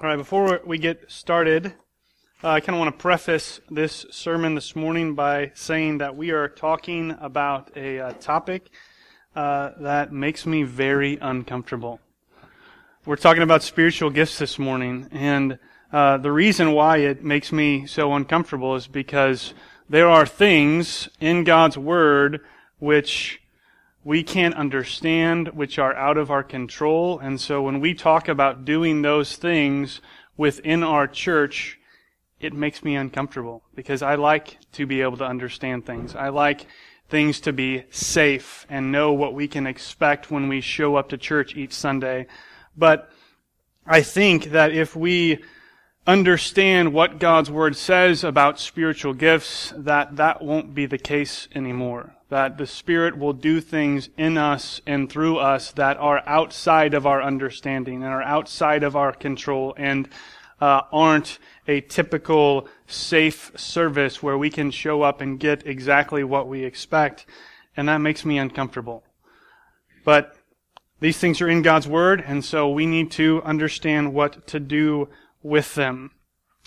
All right, before we get started, uh, I kind of want to preface this sermon this morning by saying that we are talking about a topic uh, that makes me very uncomfortable. We're talking about spiritual gifts this morning, and uh, the reason why it makes me so uncomfortable is because there are things in God's Word which we can't understand, which are out of our control. And so when we talk about doing those things within our church, it makes me uncomfortable because I like to be able to understand things. I like things to be safe and know what we can expect when we show up to church each Sunday. But I think that if we understand what God's Word says about spiritual gifts, that that won't be the case anymore that the Spirit will do things in us and through us that are outside of our understanding and are outside of our control and uh, aren't a typical safe service where we can show up and get exactly what we expect. And that makes me uncomfortable. But these things are in God's Word, and so we need to understand what to do with them.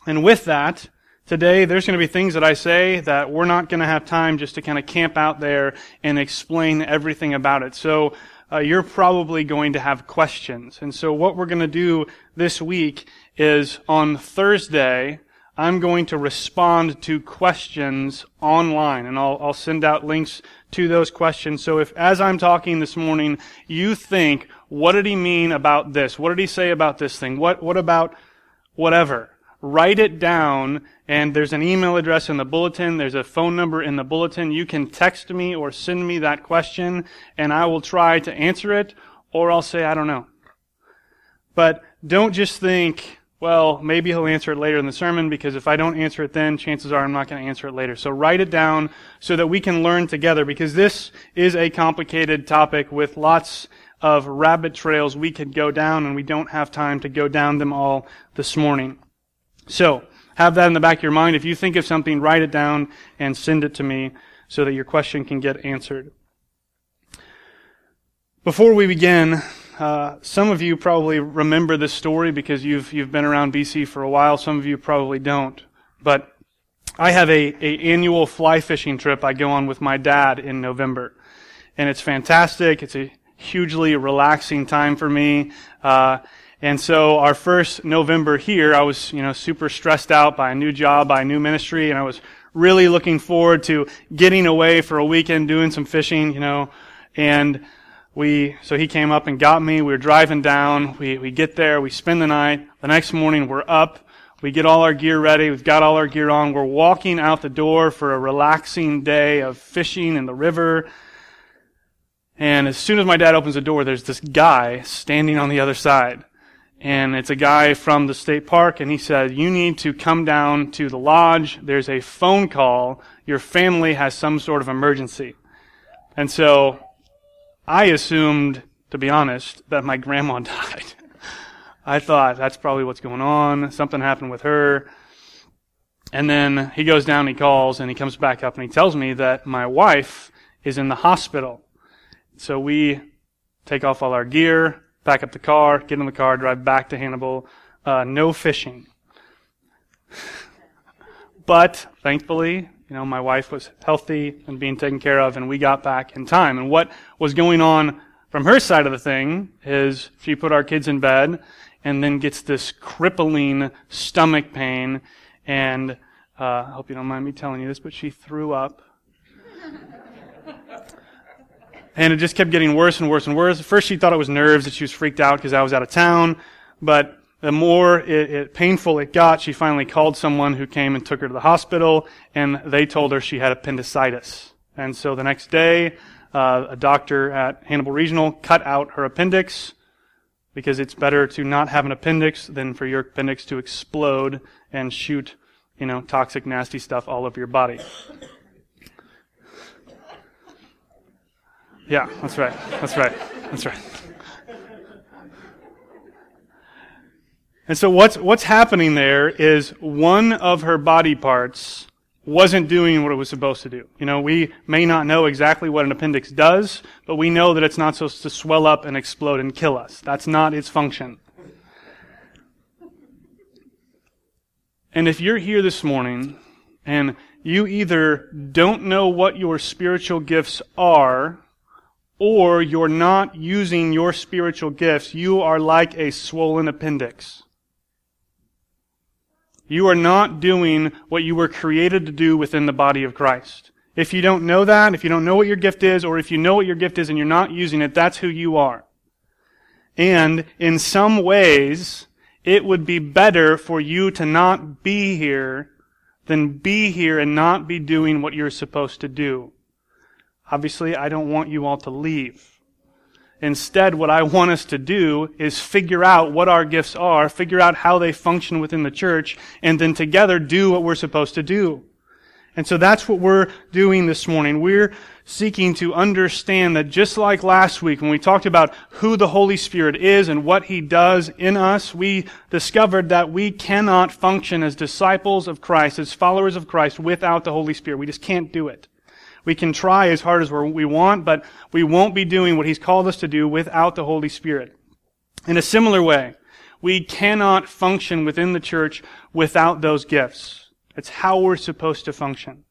And with that, Today, there's going to be things that I say that we're not going to have time just to kind of camp out there and explain everything about it. So, uh, you're probably going to have questions. And so what we're going to do this week is on Thursday, I'm going to respond to questions online and I'll, I'll send out links to those questions. So if, as I'm talking this morning, you think, what did he mean about this? What did he say about this thing? What, what about whatever? Write it down and there's an email address in the bulletin. There's a phone number in the bulletin. You can text me or send me that question and I will try to answer it or I'll say, I don't know. But don't just think, well, maybe he'll answer it later in the sermon because if I don't answer it then, chances are I'm not going to answer it later. So write it down so that we can learn together because this is a complicated topic with lots of rabbit trails we could go down and we don't have time to go down them all this morning. So, have that in the back of your mind. If you think of something, write it down and send it to me so that your question can get answered. Before we begin, uh, some of you probably remember this story because you've you've been around BC for a while. Some of you probably don't. But I have a, a annual fly fishing trip I go on with my dad in November, and it's fantastic. It's a hugely relaxing time for me. Uh, and so our first November here, I was, you know, super stressed out by a new job, by a new ministry, and I was really looking forward to getting away for a weekend, doing some fishing, you know, and we, so he came up and got me. We were driving down. We, we get there. We spend the night. The next morning we're up. We get all our gear ready. We've got all our gear on. We're walking out the door for a relaxing day of fishing in the river. And as soon as my dad opens the door, there's this guy standing on the other side and it's a guy from the state park, and he said, You need to come down to the lodge. There's a phone call. Your family has some sort of emergency. And so I assumed, to be honest, that my grandma died. I thought that's probably what's going on. Something happened with her. And then he goes down, he calls, and he comes back up and he tells me that my wife is in the hospital. So we take off all our gear, pack up the car, get in the car, drive back to Hannibal. Uh, no fishing. but thankfully, you know, my wife was healthy and being taken care of, and we got back in time. And what was going on from her side of the thing is she put our kids in bed and then gets this crippling stomach pain. And uh, I hope you don't mind me telling you this, but she threw up and it just kept getting worse and worse and worse. First, she thought it was nerves that she was freaked out because I was out of town. But the more it, it, painful it got, she finally called someone who came and took her to the hospital, and they told her she had appendicitis. And so the next day, uh, a doctor at Hannibal Regional cut out her appendix because it's better to not have an appendix than for your appendix to explode and shoot, you know, toxic, nasty stuff all over your body. Yeah, that's right. That's right. That's right. And so what's, what's happening there is one of her body parts wasn't doing what it was supposed to do. You know, we may not know exactly what an appendix does, but we know that it's not supposed to swell up and explode and kill us. That's not its function. And if you're here this morning and you either don't know what your spiritual gifts are, or you're not using your spiritual gifts, you are like a swollen appendix. You are not doing what you were created to do within the body of Christ. If you don't know that, if you don't know what your gift is, or if you know what your gift is and you're not using it, that's who you are. And in some ways, it would be better for you to not be here than be here and not be doing what you're supposed to do. Obviously, I don't want you all to leave. Instead, what I want us to do is figure out what our gifts are, figure out how they function within the church, and then together do what we're supposed to do. And so that's what we're doing this morning. We're seeking to understand that just like last week when we talked about who the Holy Spirit is and what He does in us, we discovered that we cannot function as disciples of Christ, as followers of Christ without the Holy Spirit. We just can't do it. We can try as hard as we want, but we won't be doing what He's called us to do without the Holy Spirit. In a similar way, we cannot function within the church without those gifts. It's how we're supposed to function.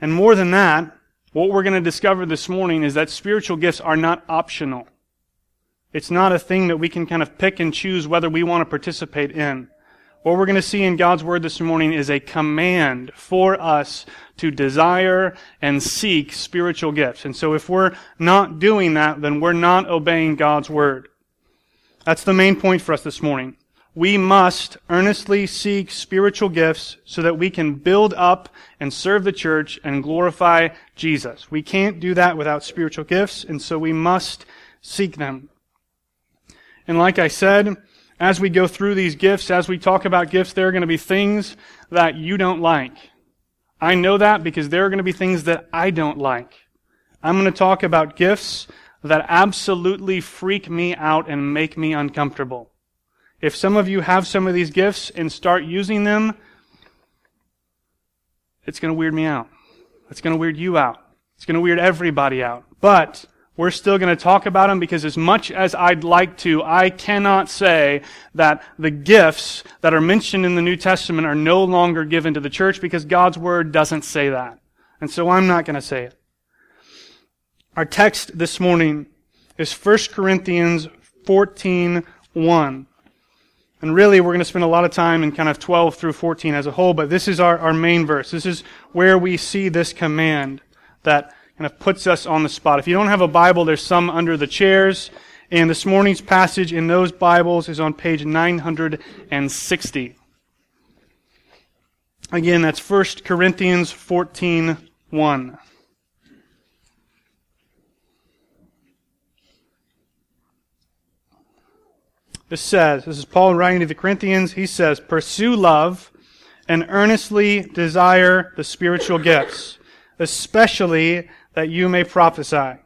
And more than that, what we're going to discover this morning is that spiritual gifts are not optional. It's not a thing that we can kind of pick and choose whether we want to participate in. What we're going to see in God's Word this morning is a command for us to desire and seek spiritual gifts. And so if we're not doing that, then we're not obeying God's Word. That's the main point for us this morning. We must earnestly seek spiritual gifts so that we can build up and serve the church and glorify Jesus. We can't do that without spiritual gifts, and so we must seek them. And like I said, as we go through these gifts, as we talk about gifts, there are going to be things that you don't like. I know that because there are going to be things that I don't like. I'm going to talk about gifts that absolutely freak me out and make me uncomfortable. If some of you have some of these gifts and start using them, it's going to weird me out. It's going to weird you out. It's going to weird everybody out. But we're still going to talk about them because as much as I'd like to, I cannot say that the gifts that are mentioned in the New Testament are no longer given to the church because God's Word doesn't say that. And so I'm not going to say it. Our text this morning is 1 Corinthians 14, 1. And really, we're going to spend a lot of time in kind of 12 through 14 as a whole, but this is our, our main verse. This is where we see this command that kind of puts us on the spot. If you don't have a Bible, there's some under the chairs. And this morning's passage in those Bibles is on page 960. Again, that's 1 Corinthians 14, 1. This says, this is Paul writing to the Corinthians, he says, Pursue love and earnestly desire the spiritual gifts, especially that you may prophesy.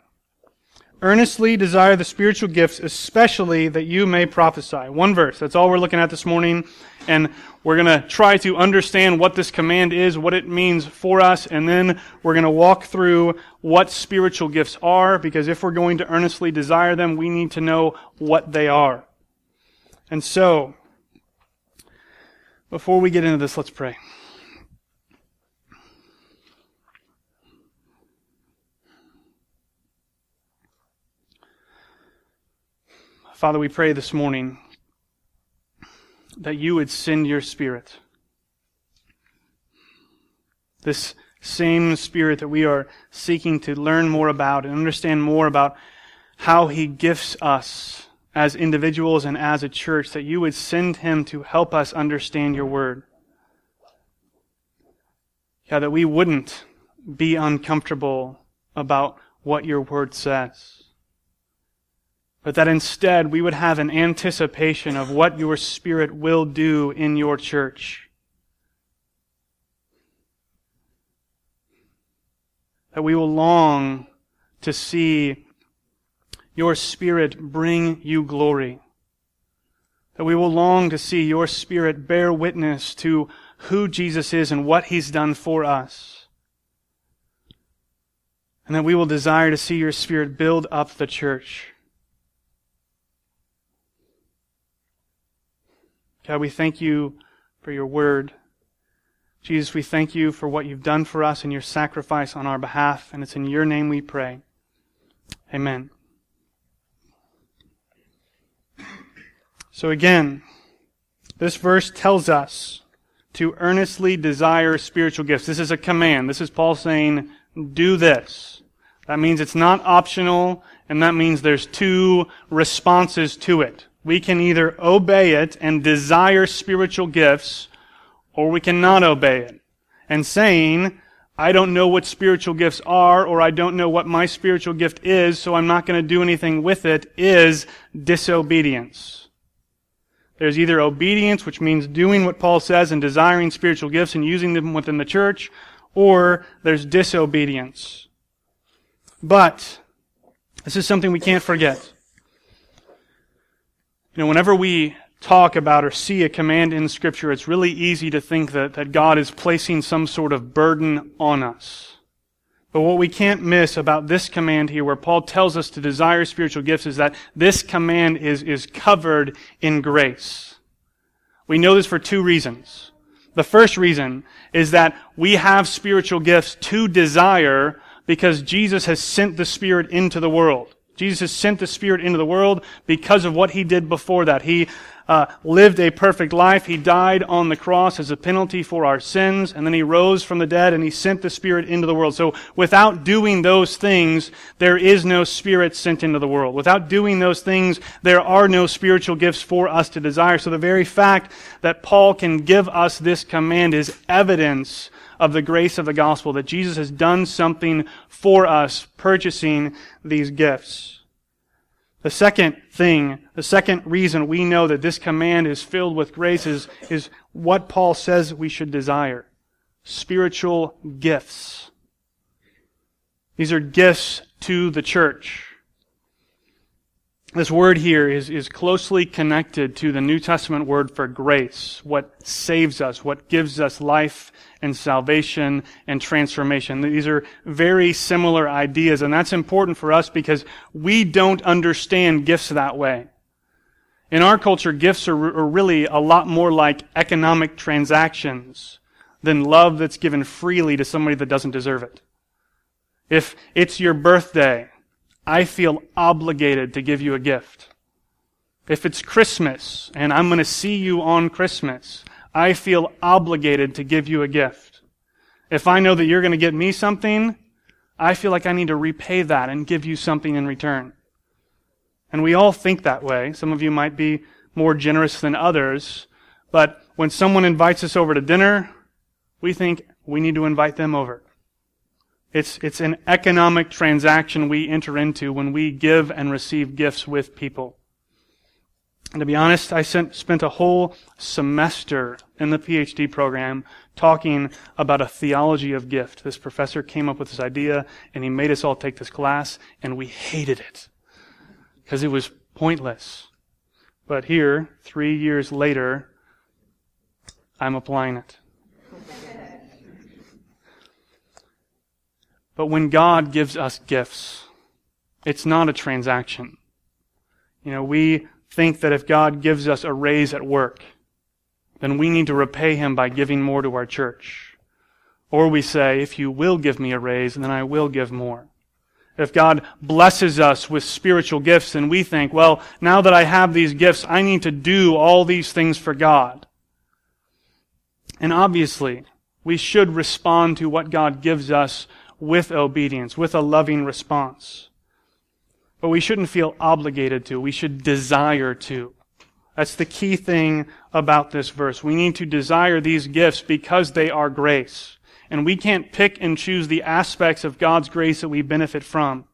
Earnestly desire the spiritual gifts, especially that you may prophesy. One verse. That's all we're looking at this morning. And we're going to try to understand what this command is, what it means for us, and then we're going to walk through what spiritual gifts are, because if we're going to earnestly desire them, we need to know what they are. And so, before we get into this, let's pray. Father, we pray this morning that you would send your Spirit. This same Spirit that we are seeking to learn more about and understand more about how He gifts us as individuals and as a church, that you would send Him to help us understand your Word. Yeah, that we wouldn't be uncomfortable about what your Word says but that instead we would have an anticipation of what your Spirit will do in your church. That we will long to see your Spirit bring you glory. That we will long to see your Spirit bear witness to who Jesus is and what He's done for us. And that we will desire to see your Spirit build up the church. God, we thank you for your word. Jesus, we thank you for what you've done for us and your sacrifice on our behalf, and it's in your name we pray. Amen. So again, this verse tells us to earnestly desire spiritual gifts. This is a command. This is Paul saying, do this. That means it's not optional, and that means there's two responses to it. We can either obey it and desire spiritual gifts, or we cannot obey it. And saying, I don't know what spiritual gifts are, or I don't know what my spiritual gift is, so I'm not going to do anything with it, is disobedience. There's either obedience, which means doing what Paul says and desiring spiritual gifts and using them within the church, or there's disobedience. But, this is something we can't forget. You know, whenever we talk about or see a command in Scripture, it's really easy to think that, that God is placing some sort of burden on us. But what we can't miss about this command here, where Paul tells us to desire spiritual gifts, is that this command is, is covered in grace. We know this for two reasons. The first reason is that we have spiritual gifts to desire because Jesus has sent the Spirit into the world. Jesus sent the Spirit into the world because of what He did before that. He uh, lived a perfect life. He died on the cross as a penalty for our sins, and then he rose from the dead and he sent the Spirit into the world. So without doing those things, there is no Spirit sent into the world. Without doing those things, there are no spiritual gifts for us to desire. So the very fact that Paul can give us this command is evidence of the grace of the gospel, that Jesus has done something for us, purchasing these gifts. The second thing, the second reason we know that this command is filled with grace is, is what Paul says we should desire. Spiritual gifts. These are gifts to the church. This word here is, is closely connected to the New Testament word for grace, what saves us, what gives us life and salvation and transformation. These are very similar ideas, and that's important for us because we don't understand gifts that way. In our culture, gifts are, are really a lot more like economic transactions than love that's given freely to somebody that doesn't deserve it. If it's your birthday, I feel obligated to give you a gift. If it's Christmas and I'm going to see you on Christmas, I feel obligated to give you a gift. If I know that you're going to get me something, I feel like I need to repay that and give you something in return. And we all think that way. Some of you might be more generous than others, but when someone invites us over to dinner, we think we need to invite them over. It's, it's an economic transaction we enter into when we give and receive gifts with people. And to be honest, I sent, spent a whole semester in the PhD program talking about a theology of gift. This professor came up with this idea and he made us all take this class and we hated it because it was pointless. But here, three years later, I'm applying it. But when God gives us gifts, it's not a transaction. You know, we think that if God gives us a raise at work, then we need to repay him by giving more to our church. Or we say, if you will give me a raise, then I will give more. If God blesses us with spiritual gifts, then we think, well, now that I have these gifts, I need to do all these things for God. And obviously, we should respond to what God gives us with obedience, with a loving response. But we shouldn't feel obligated to. We should desire to. That's the key thing about this verse. We need to desire these gifts because they are grace. And we can't pick and choose the aspects of God's grace that we benefit from.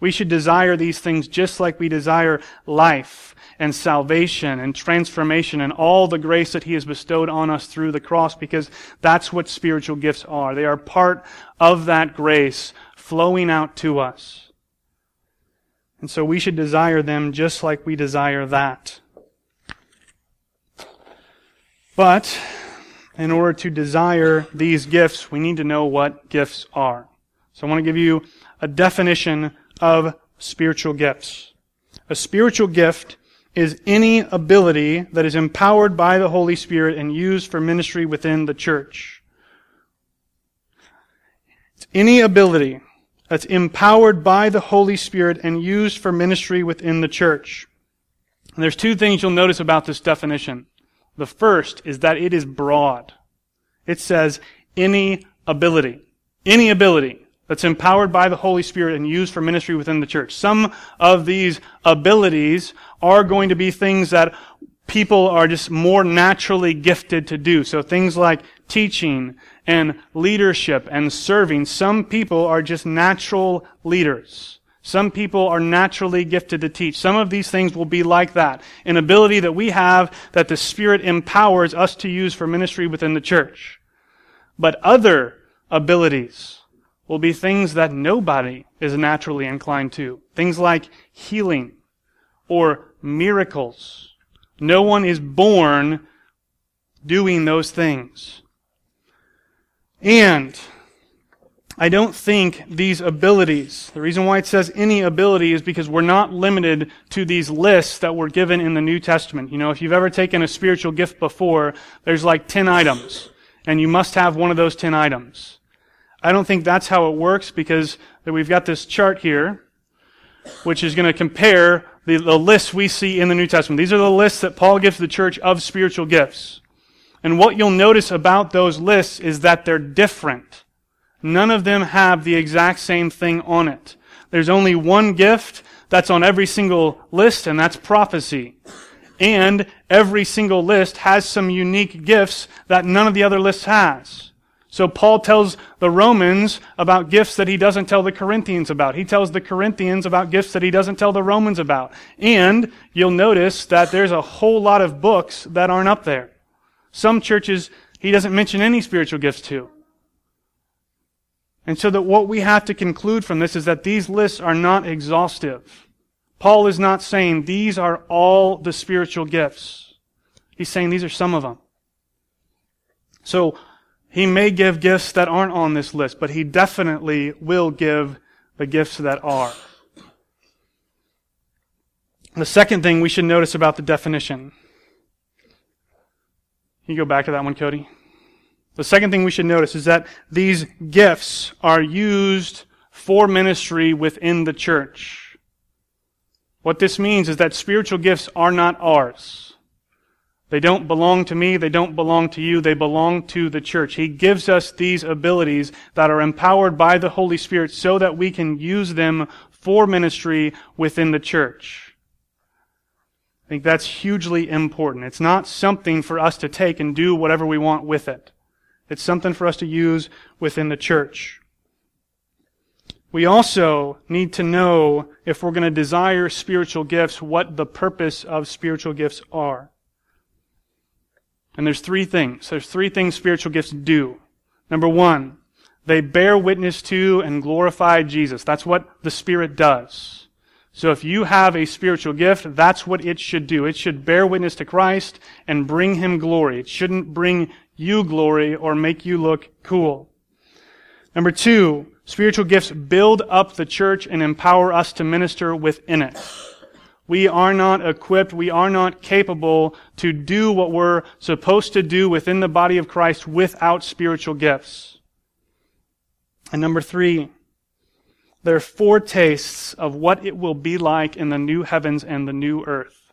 We should desire these things just like we desire life and salvation and transformation and all the grace that He has bestowed on us through the cross because that's what spiritual gifts are. They are part of that grace flowing out to us. And so we should desire them just like we desire that. But, in order to desire these gifts, we need to know what gifts are. So I want to give you a definition of spiritual gifts. A spiritual gift is any ability that is empowered by the Holy Spirit and used for ministry within the church. It's any ability that's empowered by the Holy Spirit and used for ministry within the church. And there's two things you'll notice about this definition. The first is that it is broad. It says any ability. Any ability that's empowered by the Holy Spirit and used for ministry within the church. Some of these abilities are going to be things that people are just more naturally gifted to do. So things like teaching and leadership and serving. Some people are just natural leaders. Some people are naturally gifted to teach. Some of these things will be like that. An ability that we have that the Spirit empowers us to use for ministry within the church. But other abilities will be things that nobody is naturally inclined to. Things like healing or miracles. No one is born doing those things. And I don't think these abilities, the reason why it says any ability is because we're not limited to these lists that were given in the New Testament. You know, if you've ever taken a spiritual gift before, there's like 10 items, and you must have one of those 10 items. I don't think that's how it works because we've got this chart here, which is going to compare the, the lists we see in the New Testament. These are the lists that Paul gives the church of spiritual gifts. And what you'll notice about those lists is that they're different. None of them have the exact same thing on it. There's only one gift that's on every single list, and that's prophecy. And every single list has some unique gifts that none of the other lists has. So Paul tells the Romans about gifts that he doesn't tell the Corinthians about. He tells the Corinthians about gifts that he doesn't tell the Romans about. And you'll notice that there's a whole lot of books that aren't up there. Some churches he doesn't mention any spiritual gifts to. And so that what we have to conclude from this is that these lists are not exhaustive. Paul is not saying these are all the spiritual gifts. He's saying these are some of them. So he may give gifts that aren't on this list, but he definitely will give the gifts that are. The second thing we should notice about the definition. Can you go back to that one, Cody? The second thing we should notice is that these gifts are used for ministry within the church. What this means is that spiritual gifts are not ours. They don't belong to me. They don't belong to you. They belong to the church. He gives us these abilities that are empowered by the Holy Spirit so that we can use them for ministry within the church. I think that's hugely important. It's not something for us to take and do whatever we want with it. It's something for us to use within the church. We also need to know, if we're going to desire spiritual gifts, what the purpose of spiritual gifts are. And there's three things. There's three things spiritual gifts do. Number one, they bear witness to and glorify Jesus. That's what the Spirit does. So if you have a spiritual gift, that's what it should do. It should bear witness to Christ and bring Him glory. It shouldn't bring you glory or make you look cool. Number two, spiritual gifts build up the church and empower us to minister within it. We are not equipped, we are not capable to do what we're supposed to do within the body of Christ without spiritual gifts. And number three, there are foretastes of what it will be like in the new heavens and the new earth.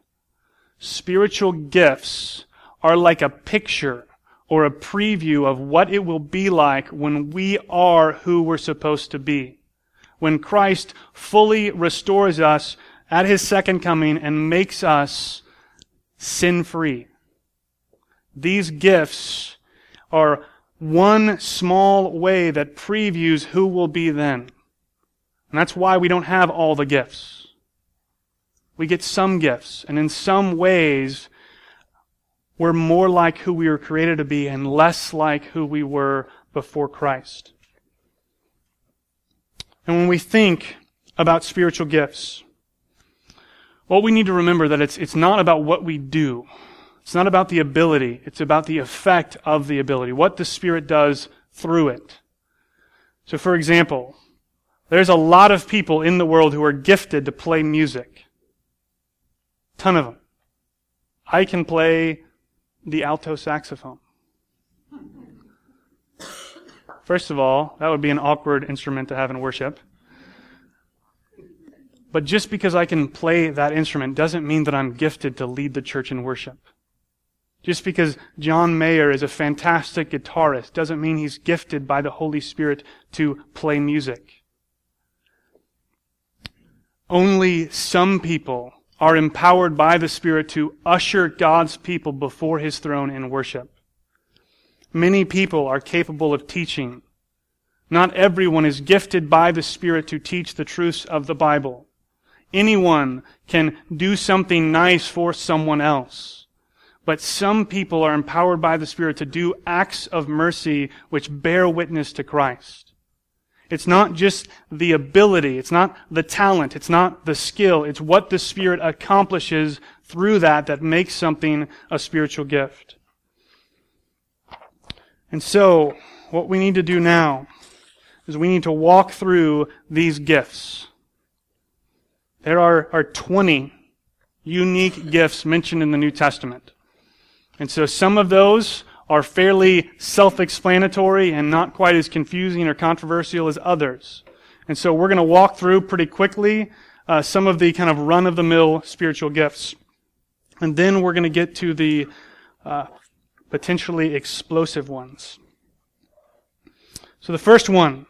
Spiritual gifts are like a picture or a preview of what it will be like when we are who we're supposed to be. When Christ fully restores us at his second coming and makes us sin free. These gifts are one small way that previews who will be then. And that's why we don't have all the gifts. We get some gifts, and in some ways, we're more like who we were created to be and less like who we were before Christ. And when we think about spiritual gifts, what we need to remember that it's, it's not about what we do. It's not about the ability. It's about the effect of the ability. What the Spirit does through it. So for example, there's a lot of people in the world who are gifted to play music. Ton of them. I can play the alto saxophone. First of all, that would be an awkward instrument to have in worship. But just because I can play that instrument doesn't mean that I'm gifted to lead the church in worship. Just because John Mayer is a fantastic guitarist doesn't mean he's gifted by the Holy Spirit to play music. Only some people are empowered by the Spirit to usher God's people before His throne in worship. Many people are capable of teaching. Not everyone is gifted by the Spirit to teach the truths of the Bible. Anyone can do something nice for someone else. But some people are empowered by the Spirit to do acts of mercy which bear witness to Christ. It's not just the ability, it's not the talent, it's not the skill, it's what the Spirit accomplishes through that that makes something a spiritual gift. And so, what we need to do now is we need to walk through these gifts. There are, are 20 unique gifts mentioned in the New Testament. And so some of those are fairly self-explanatory and not quite as confusing or controversial as others. And so we're going to walk through pretty quickly uh, some of the kind of run-of-the-mill spiritual gifts. And then we're going to get to the uh, potentially explosive ones. So the first one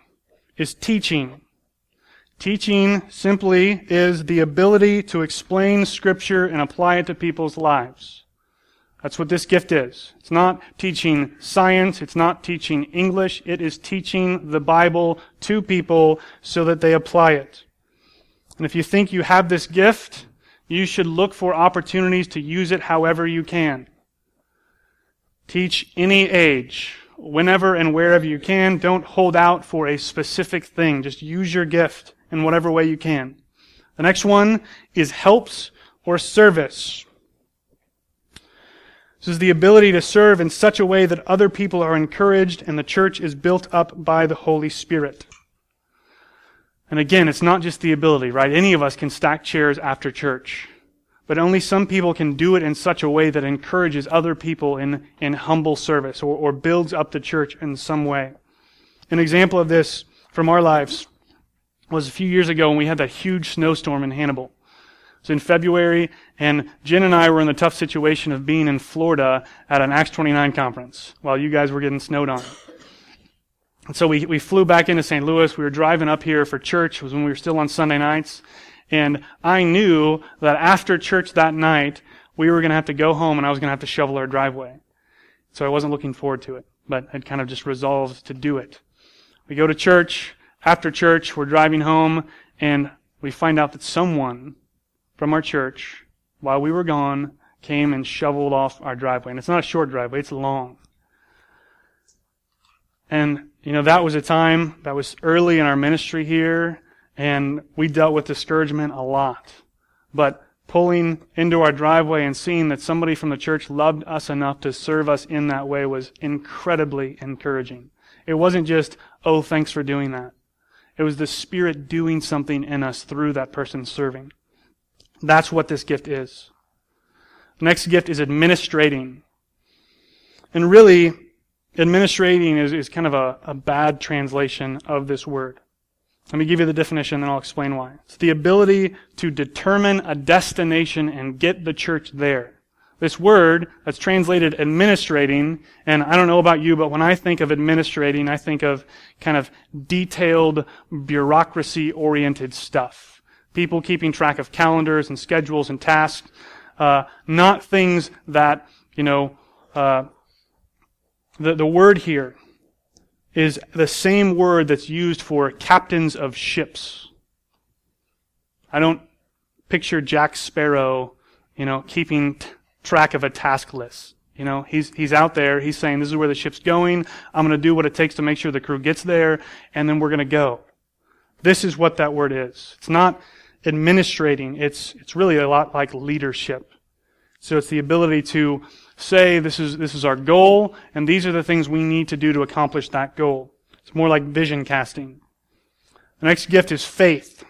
is teaching. Teaching simply is the ability to explain Scripture and apply it to people's lives. That's what this gift is. It's not teaching science. It's not teaching English. It is teaching the Bible to people so that they apply it. And if you think you have this gift, you should look for opportunities to use it however you can. Teach any age, whenever and wherever you can. Don't hold out for a specific thing. Just use your gift in whatever way you can. The next one is helps or service. This is the ability to serve in such a way that other people are encouraged and the church is built up by the Holy Spirit. And again, it's not just the ability, right? Any of us can stack chairs after church but only some people can do it in such a way that encourages other people in, in humble service or, or builds up the church in some way. An example of this from our lives was a few years ago when we had that huge snowstorm in Hannibal. It was in February, and Jen and I were in the tough situation of being in Florida at an Acts 29 conference while you guys were getting snowed on. And so we, we flew back into St. Louis. We were driving up here for church. It was when we were still on Sunday nights. And I knew that after church that night, we were going to have to go home and I was going to have to shovel our driveway. So I wasn't looking forward to it, but I'd kind of just resolved to do it. We go to church. After church, we're driving home and we find out that someone from our church, while we were gone, came and shoveled off our driveway. And it's not a short driveway, it's long. And, you know, that was a time that was early in our ministry here. And we dealt with discouragement a lot. But pulling into our driveway and seeing that somebody from the church loved us enough to serve us in that way was incredibly encouraging. It wasn't just, oh, thanks for doing that. It was the Spirit doing something in us through that person serving. That's what this gift is. Next gift is administrating. And really, administrating is, is kind of a, a bad translation of this word. Let me give you the definition and I'll explain why. It's the ability to determine a destination and get the church there. This word that's translated administrating, and I don't know about you, but when I think of administrating, I think of kind of detailed, bureaucracy-oriented stuff. People keeping track of calendars and schedules and tasks, uh, not things that, you know, uh, the, the word here is the same word that's used for captains of ships. I don't picture Jack Sparrow, you know, keeping t- track of a task list. You know, he's, he's out there, he's saying, this is where the ship's going, I'm gonna do what it takes to make sure the crew gets there, and then we're gonna go. This is what that word is. It's not administrating, it's, it's really a lot like leadership. So it's the ability to say this is, this is our goal, and these are the things we need to do to accomplish that goal. It's more like vision casting. The next gift is faith.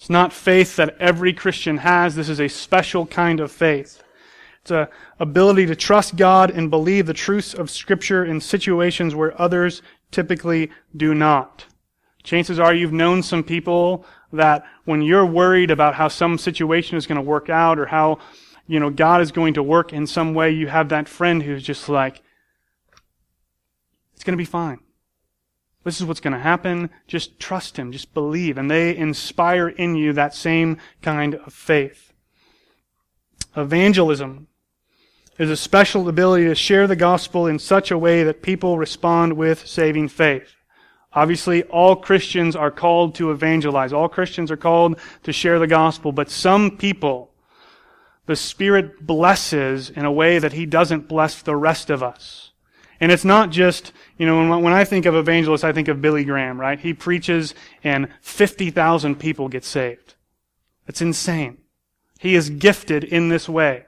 It's not faith that every Christian has. This is a special kind of faith. It's a ability to trust God and believe the truths of Scripture in situations where others typically do not. Chances are you've known some people that when you're worried about how some situation is going to work out or how, you know, God is going to work in some way, you have that friend who's just like, it's going to be fine. This is what's going to happen. Just trust Him. Just believe. And they inspire in you that same kind of faith. Evangelism is a special ability to share the gospel in such a way that people respond with saving faith. Obviously, all Christians are called to evangelize. All Christians are called to share the gospel, but some people, the Spirit blesses in a way that He doesn't bless the rest of us. And it's not just, you know, when, when I think of evangelists, I think of Billy Graham, right? He preaches and 50,000 people get saved. It's insane. He is gifted in this way.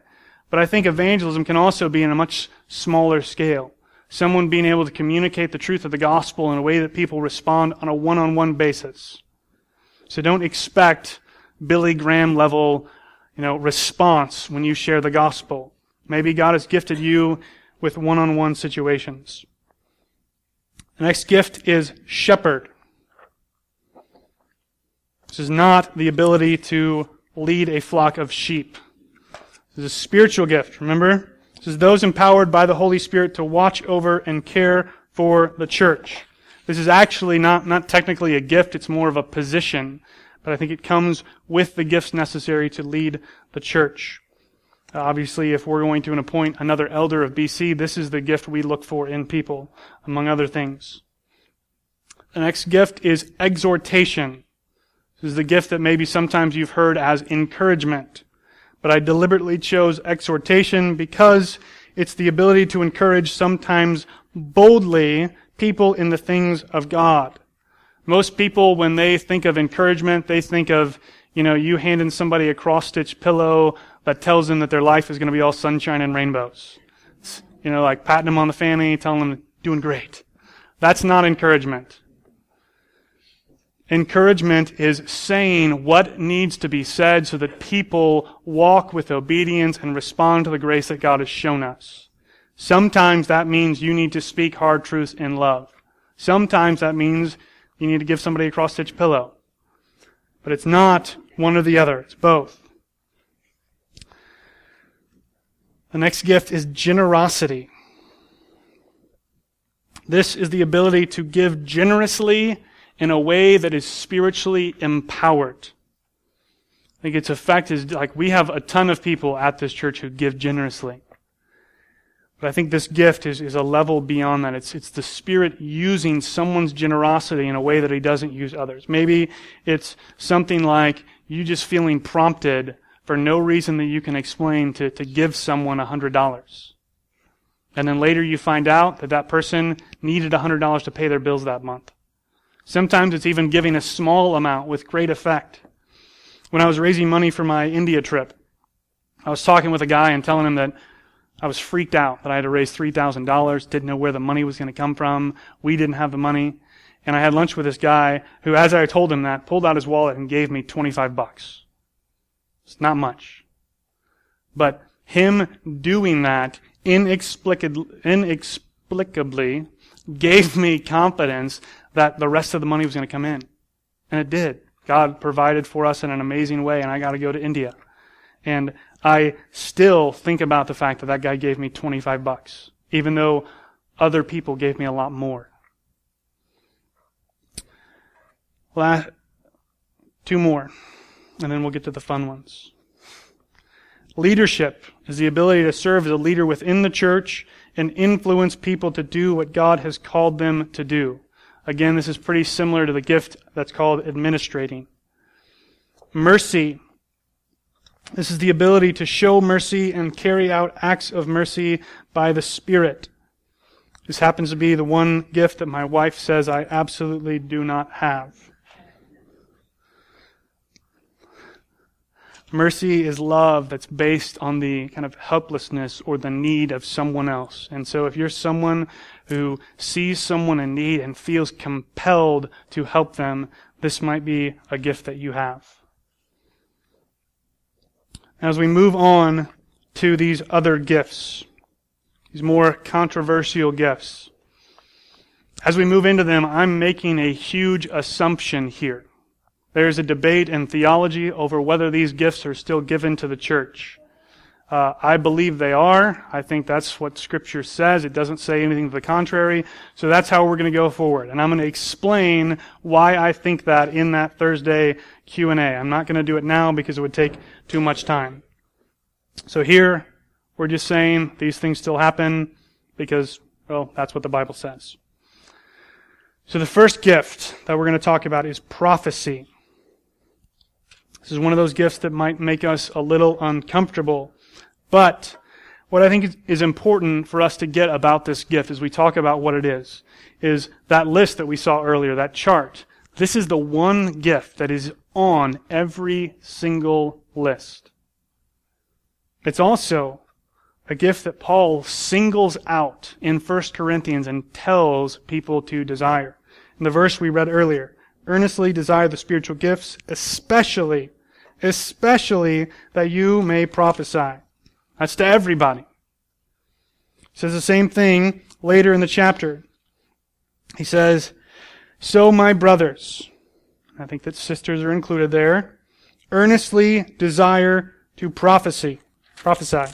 But I think evangelism can also be in a much smaller scale. Someone being able to communicate the truth of the gospel in a way that people respond on a one-on-one basis. So don't expect Billy Graham level, you know, response when you share the gospel. Maybe God has gifted you with one-on-one situations. The next gift is shepherd. This is not the ability to lead a flock of sheep. This is a spiritual gift, remember? This is those empowered by the Holy Spirit to watch over and care for the church. This is actually not, not technically a gift, it's more of a position, but I think it comes with the gifts necessary to lead the church. Obviously, if we're going to appoint another elder of BC, this is the gift we look for in people, among other things. The next gift is exhortation. This is the gift that maybe sometimes you've heard as encouragement but I deliberately chose exhortation because it's the ability to encourage sometimes boldly people in the things of God. Most people, when they think of encouragement, they think of, you know, you handing somebody a cross-stitch pillow that tells them that their life is going to be all sunshine and rainbows. It's, you know, like patting them on the fanny, telling them doing great. That's not encouragement. Encouragement is saying what needs to be said so that people walk with obedience and respond to the grace that God has shown us. Sometimes that means you need to speak hard truths in love. Sometimes that means you need to give somebody a cross stitch pillow. But it's not one or the other, it's both. The next gift is generosity. This is the ability to give generously in a way that is spiritually empowered. I think its effect is like we have a ton of people at this church who give generously. But I think this gift is, is a level beyond that. It's, it's the Spirit using someone's generosity in a way that He doesn't use others. Maybe it's something like you just feeling prompted for no reason that you can explain to, to give someone a $100. And then later you find out that that person needed a $100 to pay their bills that month. Sometimes it's even giving a small amount with great effect. When I was raising money for my India trip, I was talking with a guy and telling him that I was freaked out that I had to raise $3,000, didn't know where the money was going to come from. We didn't have the money. And I had lunch with this guy who, as I told him that, pulled out his wallet and gave me 25 bucks. It's not much. But him doing that inexplicably, gave me confidence that the rest of the money was going to come in. And it did. God provided for us in an amazing way, and I got to go to India. And I still think about the fact that that guy gave me 25 bucks, even though other people gave me a lot more. Last, two more, and then we'll get to the fun ones. Leadership is the ability to serve as a leader within the church and influence people to do what God has called them to do. Again, this is pretty similar to the gift that's called administrating. Mercy. This is the ability to show mercy and carry out acts of mercy by the Spirit. This happens to be the one gift that my wife says I absolutely do not have. Mercy is love that's based on the kind of helplessness or the need of someone else. And so if you're someone who sees someone in need and feels compelled to help them, this might be a gift that you have. As we move on to these other gifts, these more controversial gifts. As we move into them, I'm making a huge assumption here. There's a debate in theology over whether these gifts are still given to the church. Uh, I believe they are. I think that's what Scripture says. It doesn't say anything to the contrary. So that's how we're going to go forward. And I'm going to explain why I think that in that Thursday Q&A. I'm not going to do it now because it would take too much time. So here, we're just saying these things still happen because, well, that's what the Bible says. So the first gift that we're going to talk about is prophecy. This is one of those gifts that might make us a little uncomfortable. But what I think is important for us to get about this gift as we talk about what it is, is that list that we saw earlier, that chart. This is the one gift that is on every single list. It's also a gift that Paul singles out in 1 Corinthians and tells people to desire. In the verse we read earlier, earnestly desire the spiritual gifts, especially, especially that you may prophesy. That's to everybody. He says the same thing later in the chapter. He says, So my brothers, I think that sisters are included there, earnestly desire to prophecy, prophesy.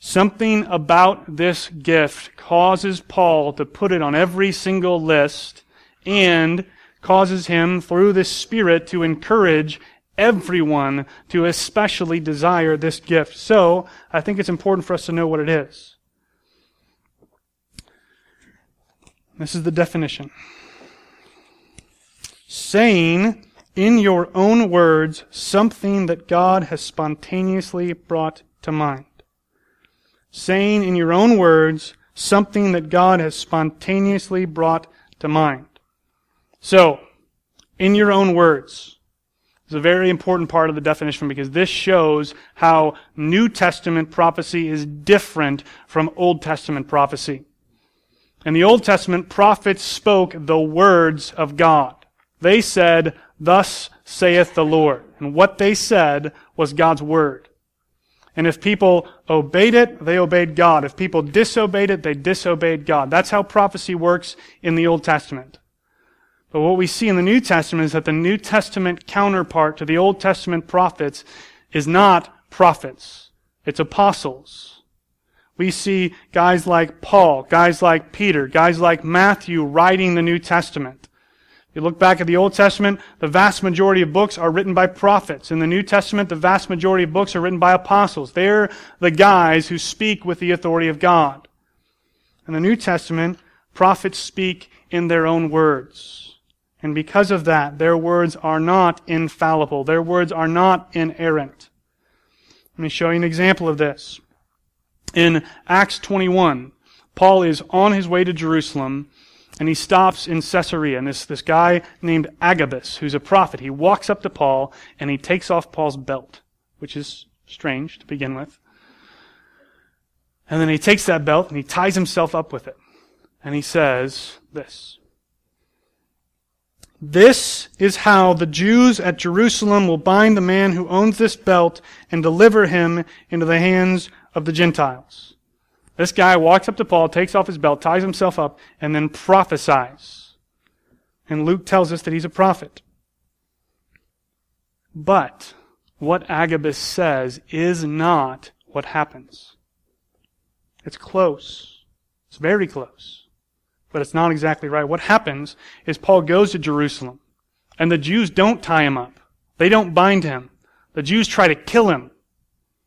Something about this gift causes Paul to put it on every single list and causes him, through this Spirit, to encourage everyone to especially desire this gift. So, I think it's important for us to know what it is. This is the definition. Saying in your own words something that God has spontaneously brought to mind. Saying in your own words something that God has spontaneously brought to mind. So, in your own words, is a very important part of the definition because this shows how New Testament prophecy is different from Old Testament prophecy. In the Old Testament, prophets spoke the words of God. They said, Thus saith the Lord. And what they said was God's word. And if people obeyed it, they obeyed God. If people disobeyed it, they disobeyed God. That's how prophecy works in the Old Testament. But what we see in the New Testament is that the New Testament counterpart to the Old Testament prophets is not prophets. It's apostles. We see guys like Paul, guys like Peter, guys like Matthew writing the New Testament. You look back at the Old Testament, the vast majority of books are written by prophets. In the New Testament, the vast majority of books are written by apostles. They're the guys who speak with the authority of God. In the New Testament, prophets speak in their own words. And because of that, their words are not infallible. Their words are not inerrant. Let me show you an example of this. In Acts 21, Paul is on his way to Jerusalem and he stops in Caesarea. And this, this guy named Agabus, who's a prophet, he walks up to Paul and he takes off Paul's belt, which is strange to begin with. And then he takes that belt and he ties himself up with it. And he says this this is how the Jews at Jerusalem will bind the man who owns this belt and deliver him into the hands of the Gentiles. This guy walks up to Paul, takes off his belt, ties himself up, and then prophesies. And Luke tells us that he's a prophet. But what Agabus says is not what happens. It's close. It's very close but it's not exactly right. What happens is Paul goes to Jerusalem, and the Jews don't tie him up. They don't bind him. The Jews try to kill him.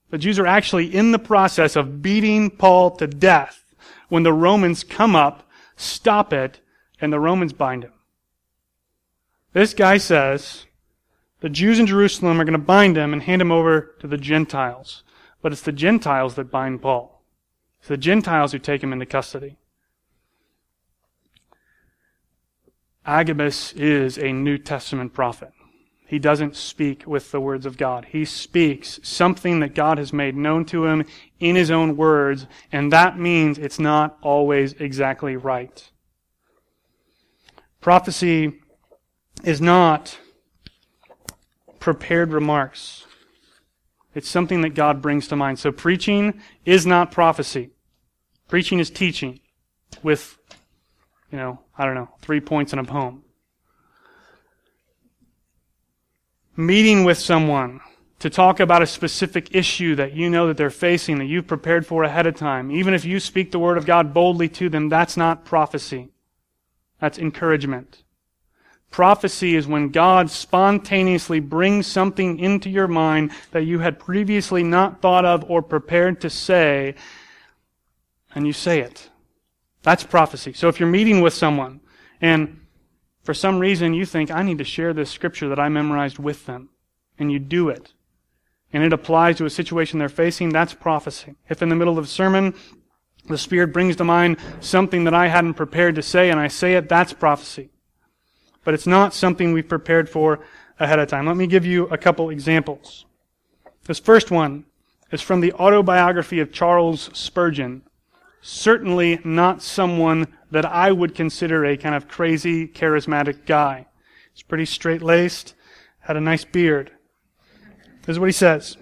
The Jews are actually in the process of beating Paul to death when the Romans come up, stop it, and the Romans bind him. This guy says the Jews in Jerusalem are going to bind him and hand him over to the Gentiles. But it's the Gentiles that bind Paul. It's the Gentiles who take him into custody. Agabus is a New Testament prophet. He doesn't speak with the words of God. He speaks something that God has made known to him in his own words, and that means it's not always exactly right. Prophecy is not prepared remarks. It's something that God brings to mind. So preaching is not prophecy. Preaching is teaching with, you know, I don't know, three points in a poem. Meeting with someone to talk about a specific issue that you know that they're facing, that you've prepared for ahead of time. Even if you speak the word of God boldly to them, that's not prophecy. That's encouragement. Prophecy is when God spontaneously brings something into your mind that you had previously not thought of or prepared to say, and you say it. That's prophecy. So if you're meeting with someone and for some reason you think, I need to share this scripture that I memorized with them, and you do it, and it applies to a situation they're facing, that's prophecy. If in the middle of a sermon, the Spirit brings to mind something that I hadn't prepared to say, and I say it, that's prophecy but it's not something we've prepared for ahead of time. Let me give you a couple examples. This first one is from the autobiography of Charles Spurgeon. Certainly not someone that I would consider a kind of crazy, charismatic guy. He's pretty straight laced, had a nice beard. This is what he says.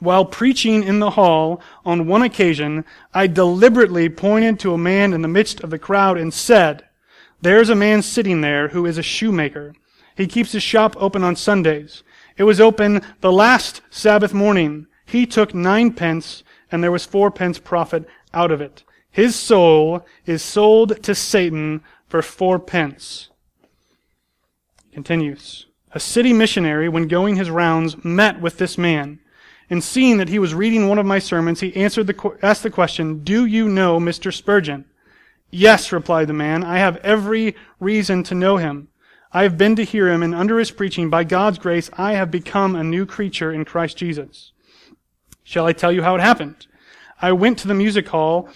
While preaching in the hall on one occasion, I deliberately pointed to a man in the midst of the crowd and said, there's a man sitting there who is a shoemaker. He keeps his shop open on Sundays. It was open the last Sabbath morning. He took nine pence, and there was four pence profit out of it. His soul is sold to Satan for four pence. Continues. A city missionary, when going his rounds, met with this man. And seeing that he was reading one of my sermons, he answered the, asked the question, Do you know Mr. Spurgeon? Yes, replied the man, I have every reason to know him. I have been to hear him, and under his preaching, by God's grace, I have become a new creature in Christ Jesus. Shall I tell you how it happened? I went to the music hall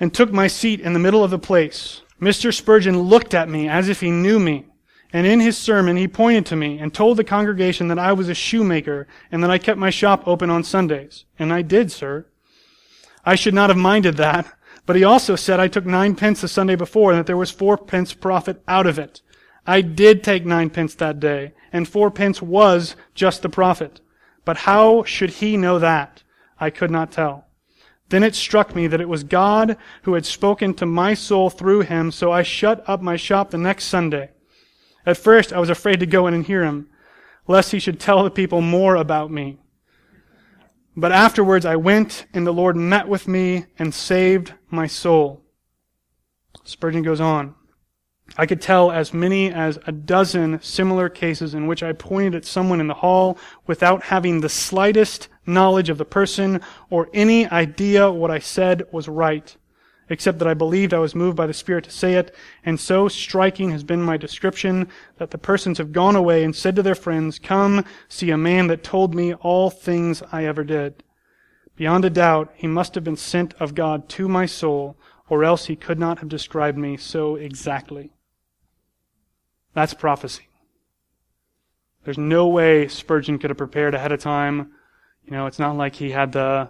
and took my seat in the middle of the place. Mr. Spurgeon looked at me as if he knew me. And in his sermon, he pointed to me and told the congregation that I was a shoemaker and that I kept my shop open on Sundays. And I did, sir. I should not have minded that. But he also said, I took nine pence the Sunday before and that there was four pence profit out of it. I did take nine pence that day, and four pence was just the profit. But how should he know that? I could not tell. Then it struck me that it was God who had spoken to my soul through him, so I shut up my shop the next Sunday. At first I was afraid to go in and hear him, lest he should tell the people more about me. But afterwards I went, and the Lord met with me and saved my soul. Spurgeon goes on. I could tell as many as a dozen similar cases in which I pointed at someone in the hall without having the slightest knowledge of the person or any idea what I said was right except that I believed I was moved by the Spirit to say it, and so striking has been my description that the persons have gone away and said to their friends, Come, see a man that told me all things I ever did. Beyond a doubt, he must have been sent of God to my soul, or else he could not have described me so exactly. That's prophecy. There's no way Spurgeon could have prepared ahead of time. You know, it's not like he had the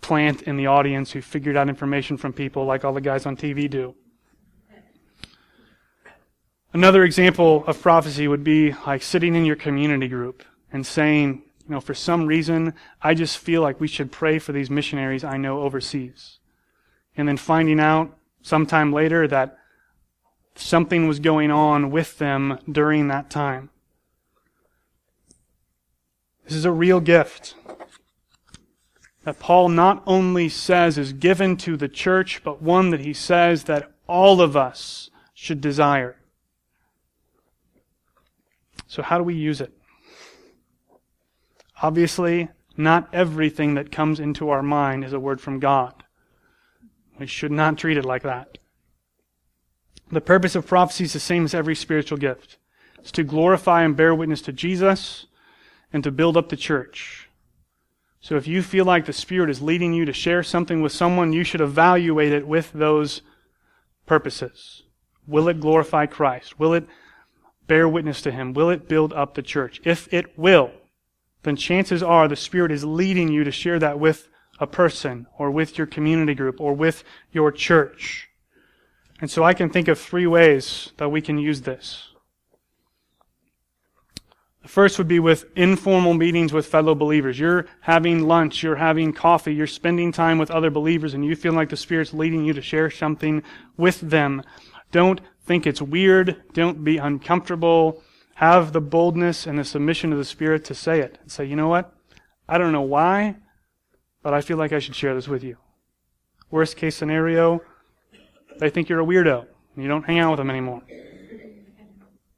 plant in the audience who figured out information from people like all the guys on TV do. Another example of prophecy would be like sitting in your community group and saying, you know, for some reason, I just feel like we should pray for these missionaries I know overseas. And then finding out sometime later that something was going on with them during that time. This is a real gift that Paul not only says is given to the church, but one that he says that all of us should desire. So, how do we use it? Obviously, not everything that comes into our mind is a word from God. We should not treat it like that. The purpose of prophecy is the same as every spiritual gift. It's to glorify and bear witness to Jesus and to build up the church. So if you feel like the Spirit is leading you to share something with someone, you should evaluate it with those purposes. Will it glorify Christ? Will it bear witness to Him? Will it build up the church? If it will, then chances are the Spirit is leading you to share that with a person or with your community group or with your church. And so I can think of three ways that we can use this. The first would be with informal meetings with fellow believers. You're having lunch, you're having coffee, you're spending time with other believers, and you feel like the Spirit's leading you to share something with them. Don't think it's weird. Don't be uncomfortable. Have the boldness and the submission of the Spirit to say it. And say, you know what? I don't know why, but I feel like I should share this with you. Worst case scenario, they think you're a weirdo and you don't hang out with them anymore.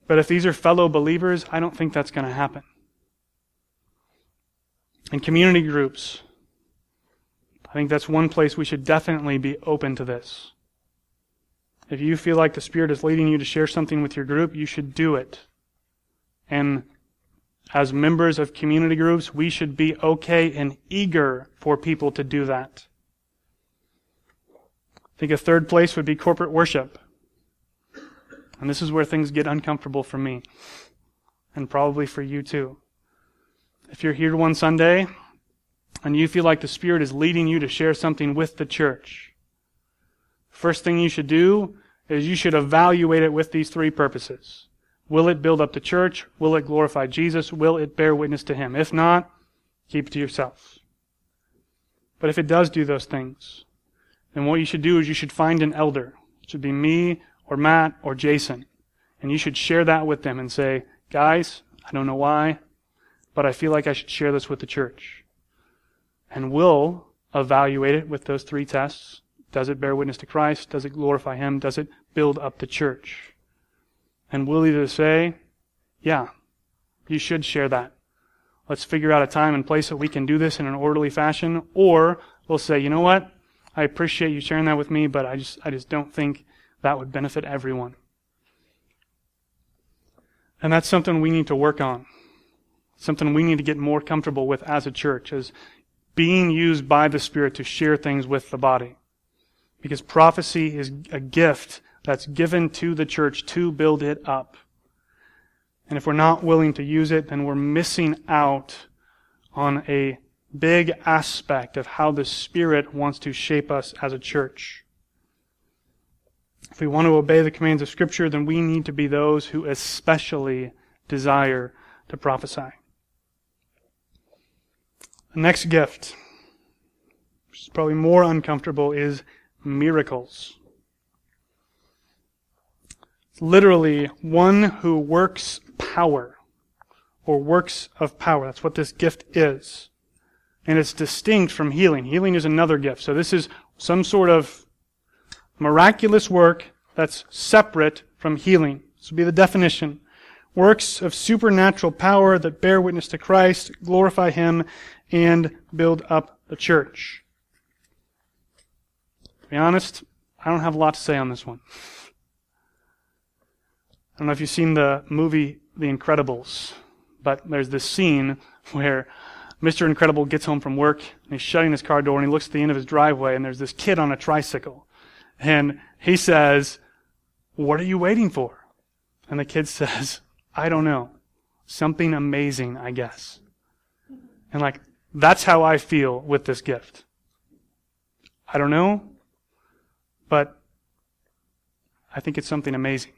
But if these are fellow believers, I don't think that's going to happen. In community groups, I think that's one place we should definitely be open to this. If you feel like the Spirit is leading you to share something with your group, you should do it. And as members of community groups, we should be okay and eager for people to do that. I think a third place would be corporate worship. And this is where things get uncomfortable for me, and probably for you too. If you're here one Sunday and you feel like the Spirit is leading you to share something with the church, first thing you should do is you should evaluate it with these three purposes. Will it build up the church? Will it glorify Jesus? Will it bear witness to Him? If not, keep it to yourself. But if it does do those things, then what you should do is you should find an elder. It should be me or Matt or Jason. And you should share that with them and say, guys, I don't know why, but I feel like I should share this with the church. And we'll evaluate it with those three tests. Does it bear witness to Christ? Does it glorify Him? Does it build up the church? And we'll either say, yeah, you should share that. Let's figure out a time and place that we can do this in an orderly fashion. Or we'll say, you know what? I appreciate you sharing that with me, but I just, I just don't think that would benefit everyone. And that's something we need to work on. Something we need to get more comfortable with as a church, is being used by the Spirit to share things with the body. Because prophecy is a gift that's given to the church to build it up. And if we're not willing to use it, then we're missing out on a big aspect of how the Spirit wants to shape us as a church. If we want to obey the commands of Scripture, then we need to be those who especially desire to prophesy. The next gift, which is probably more uncomfortable, is miracles. literally one who works power or works of power. That's what this gift is. And it's distinct from healing. Healing is another gift. So this is some sort of miraculous work that's separate from healing. This would be the definition. Works of supernatural power that bear witness to Christ, glorify Him, and build up the church. To be honest, I don't have a lot to say on this one. I don't know if you've seen the movie The Incredibles, but there's this scene where Mr. Incredible gets home from work and he's shutting his car door and he looks at the end of his driveway and there's this kid on a tricycle. And he says, What are you waiting for? And the kid says, I don't know. Something amazing, I guess. And like, that's how I feel with this gift. I don't know, but I think it's something amazing.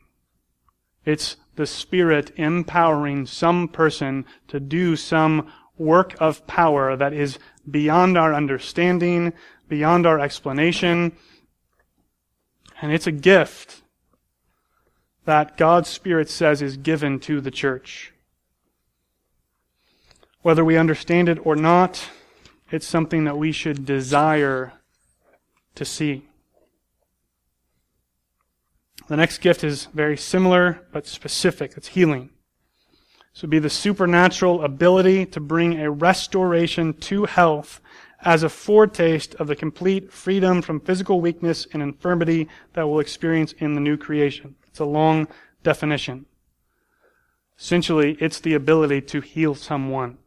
It's the Spirit empowering some person to do some work of power that is beyond our understanding, beyond our explanation. And it's a gift that God's Spirit says is given to the church. Whether we understand it or not, it's something that we should desire to see. The next gift is very similar but specific. It's healing. This would be the supernatural ability to bring a restoration to health as a foretaste of the complete freedom from physical weakness and infirmity that we'll experience in the new creation. It's a long definition. Essentially, it's the ability to heal someone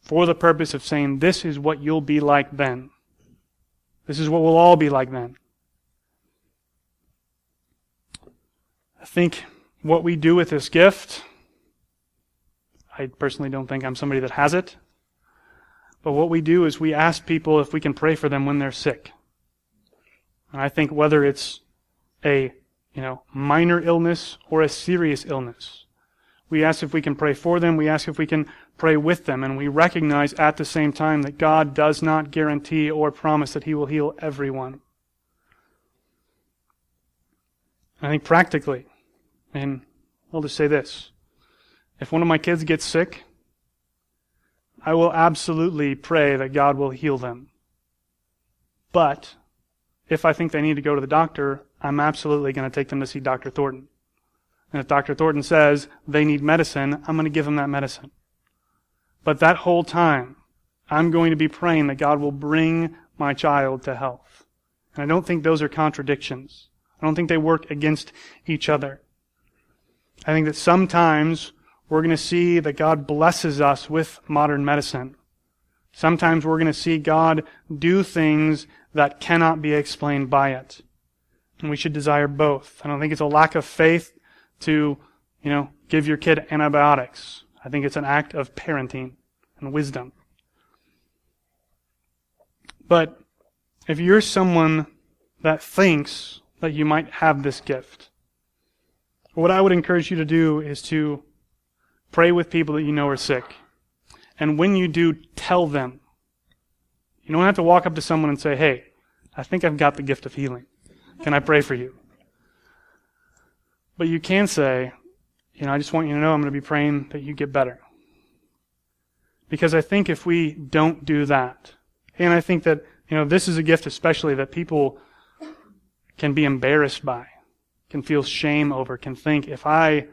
for the purpose of saying, this is what you'll be like then. This is what we'll all be like then. I think what we do with this gift, I personally don't think I'm somebody that has it, but what we do is we ask people if we can pray for them when they're sick. And I think whether it's a, you know, minor illness or a serious illness, We ask if we can pray for them. We ask if we can pray with them. And we recognize at the same time that God does not guarantee or promise that He will heal everyone. I think practically, and I'll just say this. If one of my kids gets sick, I will absolutely pray that God will heal them. But if I think they need to go to the doctor, I'm absolutely going to take them to see Dr. Thornton. And if Dr. Thornton says they need medicine, I'm going to give them that medicine. But that whole time, I'm going to be praying that God will bring my child to health. And I don't think those are contradictions. I don't think they work against each other. I think that sometimes we're going to see that God blesses us with modern medicine. Sometimes we're going to see God do things that cannot be explained by it. And we should desire both. I don't think it's a lack of faith to, you know, give your kid antibiotics. I think it's an act of parenting and wisdom. But if you're someone that thinks that you might have this gift. What I would encourage you to do is to pray with people that you know are sick. And when you do, tell them. You don't have to walk up to someone and say, hey, I think I've got the gift of healing. Can I pray for you? But you can say, you know, I just want you to know I'm going to be praying that you get better. Because I think if we don't do that, and I think that, you know, this is a gift especially that people can be embarrassed by, can feel shame over, can think, if I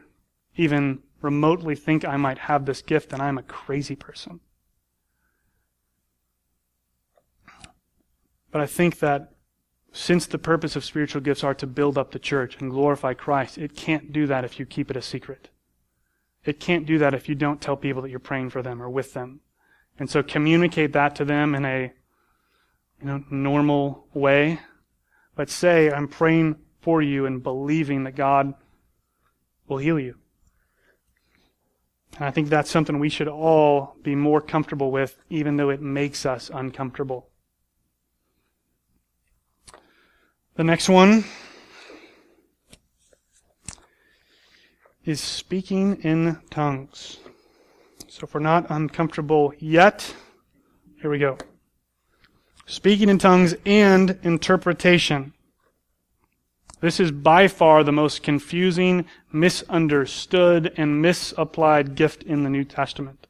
even remotely think I might have this gift, then I'm a crazy person. But I think that since the purpose of spiritual gifts are to build up the church and glorify Christ, it can't do that if you keep it a secret. It can't do that if you don't tell people that you're praying for them or with them. And so communicate that to them in a you know, normal way but say, I'm praying for you and believing that God will heal you. And I think that's something we should all be more comfortable with, even though it makes us uncomfortable. The next one is speaking in tongues. So if we're not uncomfortable yet, here we go speaking in tongues and interpretation. This is by far the most confusing, misunderstood, and misapplied gift in the New Testament.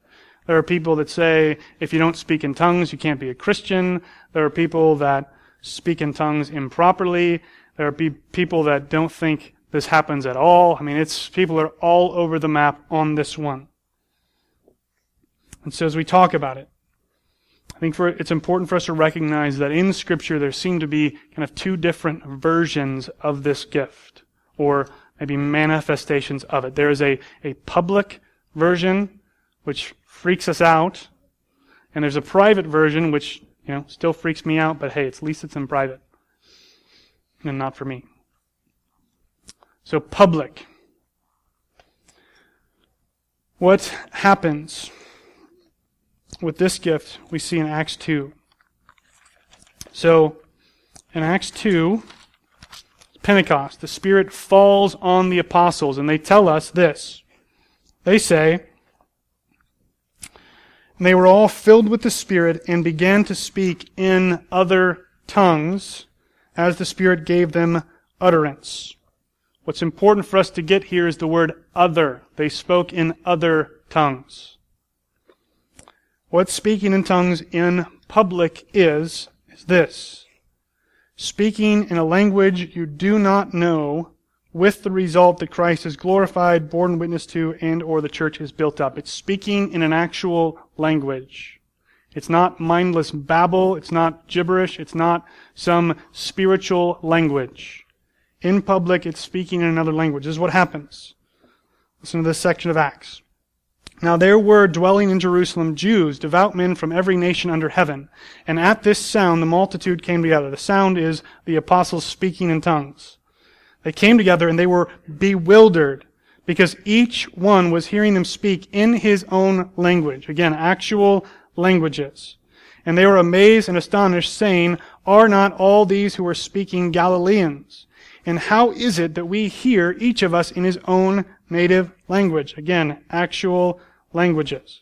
There are people that say if you don't speak in tongues, you can't be a Christian. There are people that speak in tongues improperly. There are pe- people that don't think this happens at all. I mean, it's people are all over the map on this one. And so as we talk about it, I think for, it's important for us to recognize that in Scripture there seem to be kind of two different versions of this gift, or maybe manifestations of it. There is a, a public version, which freaks us out, and there's a private version, which, you know, still freaks me out, but hey, at least it's in private, and not for me. So public. What happens with this gift we see in Acts 2. So, in Acts 2, Pentecost, the Spirit falls on the apostles, and they tell us this. They say, They were all filled with the Spirit and began to speak in other tongues as the Spirit gave them utterance. What's important for us to get here is the word other. They spoke in other tongues. What speaking in tongues in public is, is this. Speaking in a language you do not know with the result that Christ is glorified, borne witness to, and or the church is built up. It's speaking in an actual language. It's not mindless babble. It's not gibberish. It's not some spiritual language. In public, it's speaking in another language. This is what happens. Listen to this section of Acts. Now there were dwelling in Jerusalem Jews, devout men from every nation under heaven. And at this sound the multitude came together. The sound is the apostles speaking in tongues. They came together and they were bewildered because each one was hearing them speak in his own language. Again, actual languages. And they were amazed and astonished, saying, Are not all these who are speaking Galileans? And how is it that we hear each of us in his own native language. Again, actual languages.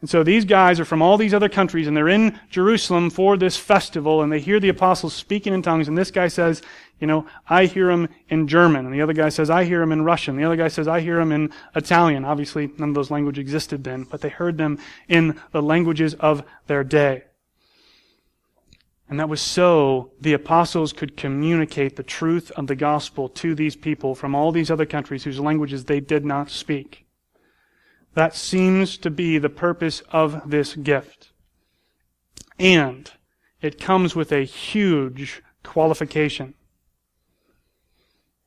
And so these guys are from all these other countries and they're in Jerusalem for this festival and they hear the apostles speaking in tongues and this guy says, you know, I hear him in German and the other guy says, I hear him in Russian. The other guy says, I hear him in Italian. Obviously, none of those languages existed then, but they heard them in the languages of their day. And that was so the apostles could communicate the truth of the gospel to these people from all these other countries whose languages they did not speak. That seems to be the purpose of this gift. And it comes with a huge qualification.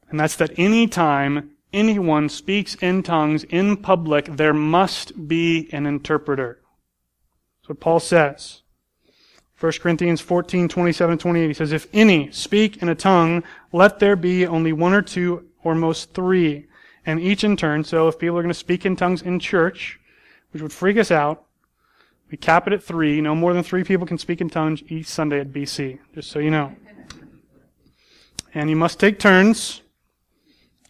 And that's that any time anyone speaks in tongues in public, there must be an interpreter. That's what Paul says. 1 Corinthians 14, 27, 28, he says, If any speak in a tongue, let there be only one or two or most three and each in turn. So if people are going to speak in tongues in church, which would freak us out, we cap it at three. No more than three people can speak in tongues each Sunday at BC, just so you know. And you must take turns.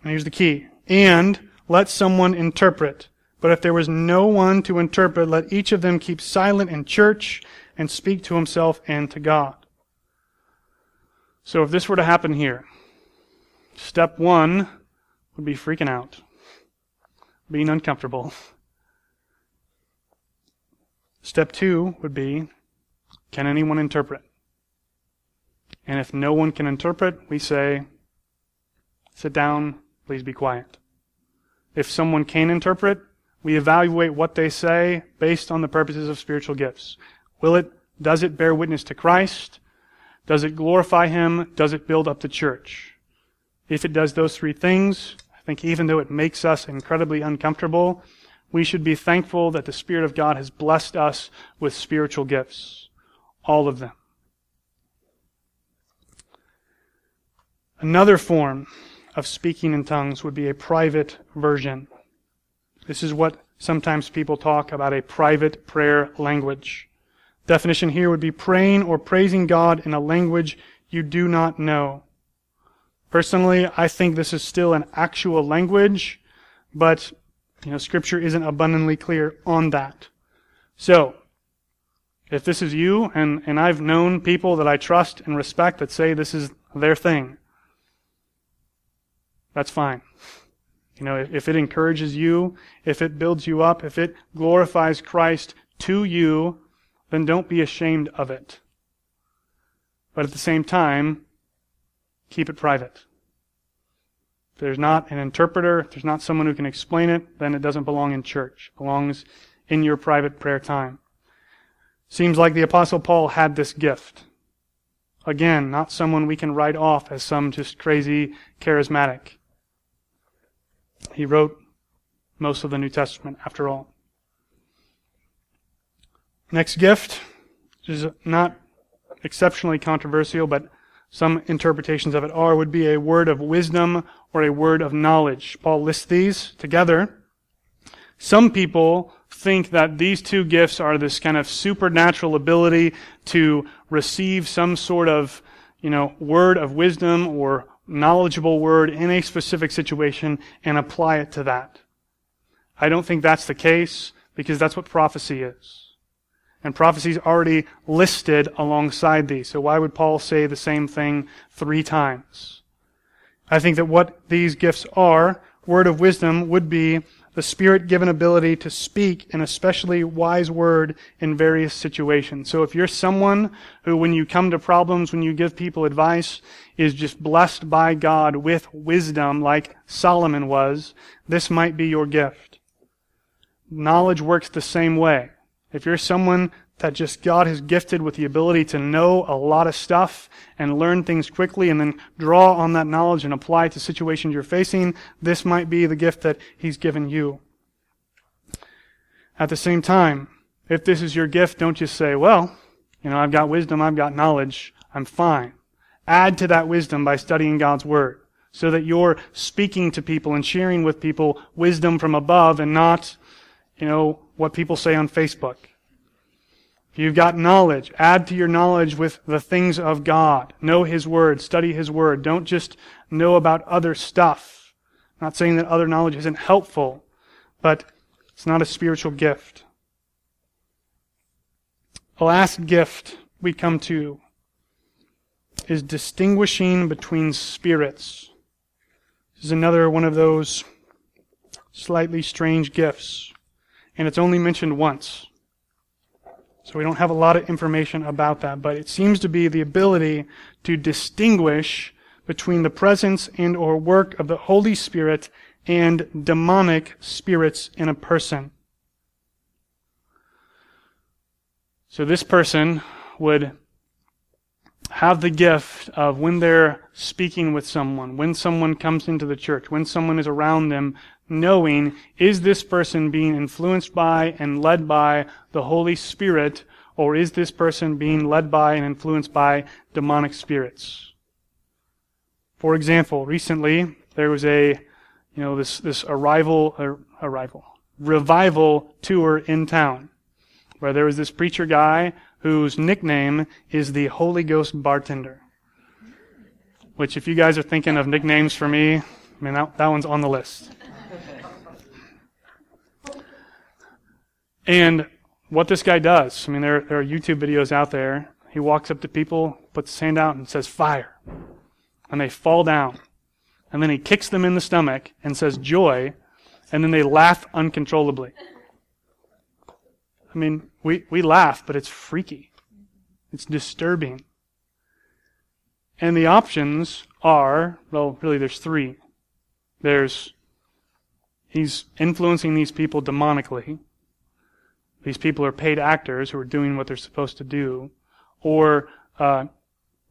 And here's the key. And let someone interpret. But if there was no one to interpret, let each of them keep silent in church and speak to himself and to God. So if this were to happen here, step one, would be freaking out, being uncomfortable. Step two would be can anyone interpret? And if no one can interpret, we say, sit down, please be quiet. If someone can interpret, we evaluate what they say based on the purposes of spiritual gifts. Will it, does it bear witness to Christ? Does it glorify Him? Does it build up the church? If it does those three things, think even though it makes us incredibly uncomfortable, we should be thankful that the Spirit of God has blessed us with spiritual gifts. All of them. Another form of speaking in tongues would be a private version. This is what sometimes people talk about a private prayer language. Definition here would be praying or praising God in a language you do not know. Personally, I think this is still an actual language, but you know, scripture isn't abundantly clear on that. So, if this is you, and, and I've known people that I trust and respect that say this is their thing, that's fine. You know, if, it encourages you, if it builds you up, if it glorifies Christ to you, then don't be ashamed of it. But at the same time, keep it private. If there's not an interpreter, if there's not someone who can explain it, then it doesn't belong in church. It belongs in your private prayer time. Seems like the apostle Paul had this gift. Again, not someone we can write off as some just crazy charismatic. He wrote most of the New Testament after all. Next gift, which is not exceptionally controversial, but some interpretations of it are, would be a word of wisdom or a word of knowledge. Paul lists these together. Some people think that these two gifts are this kind of supernatural ability to receive some sort of, you know, word of wisdom or knowledgeable word in a specific situation and apply it to that. I don't think that's the case because that's what prophecy is. And prophecy is already listed alongside these. So why would Paul say the same thing three times? I think that what these gifts are, word of wisdom, would be the spirit given ability to speak an especially wise word in various situations. So if you're someone who, when you come to problems, when you give people advice, is just blessed by God with wisdom like Solomon was, this might be your gift. Knowledge works the same way. If you're someone that just God has gifted with the ability to know a lot of stuff and learn things quickly and then draw on that knowledge and apply it to situations you're facing, this might be the gift that He's given you. At the same time, if this is your gift, don't just say, well, you know, I've got wisdom, I've got knowledge, I'm fine. Add to that wisdom by studying God's Word so that you're speaking to people and sharing with people wisdom from above and not, you know, what people say on Facebook. If you've got knowledge, add to your knowledge with the things of God. Know His Word, study His Word. Don't just know about other stuff. Not saying that other knowledge isn't helpful, but it's not a spiritual gift. The last gift we come to is distinguishing between spirits. This is another one of those slightly strange gifts, and it's only mentioned once. So we don't have a lot of information about that, but it seems to be the ability to distinguish between the presence and or work of the Holy Spirit and demonic spirits in a person. So this person would have the gift of when they're speaking with someone, when someone comes into the church, when someone is around them, knowing, is this person being influenced by and led by the Holy Spirit, or is this person being led by and influenced by demonic spirits? For example, recently there was a, you know, this, this arrival, uh, arrival, revival tour in town, where there was this preacher guy whose nickname is the Holy Ghost Bartender. Which, if you guys are thinking of nicknames for me, I mean, that, that one's on the list. And what this guy does, I mean, there, there are YouTube videos out there. He walks up to people, puts his hand out, and says, Fire. And they fall down. And then he kicks them in the stomach and says, Joy. And then they laugh uncontrollably. I mean, we, we laugh, but it's freaky. It's disturbing. And the options are, well, really there's three. There's, he's influencing these people demonically. These people are paid actors who are doing what they're supposed to do. Or, uh,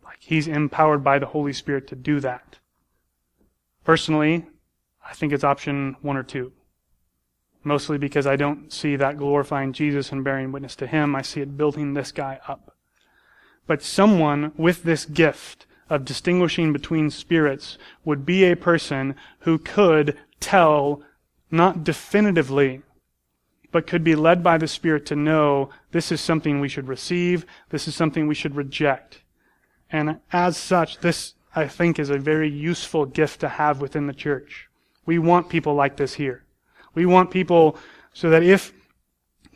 like he's empowered by the Holy Spirit to do that. Personally, I think it's option one or two mostly because I don't see that glorifying Jesus and bearing witness to him. I see it building this guy up. But someone with this gift of distinguishing between spirits would be a person who could tell, not definitively, but could be led by the Spirit to know this is something we should receive, this is something we should reject. And as such, this, I think, is a very useful gift to have within the church. We want people like this here. We want people so that if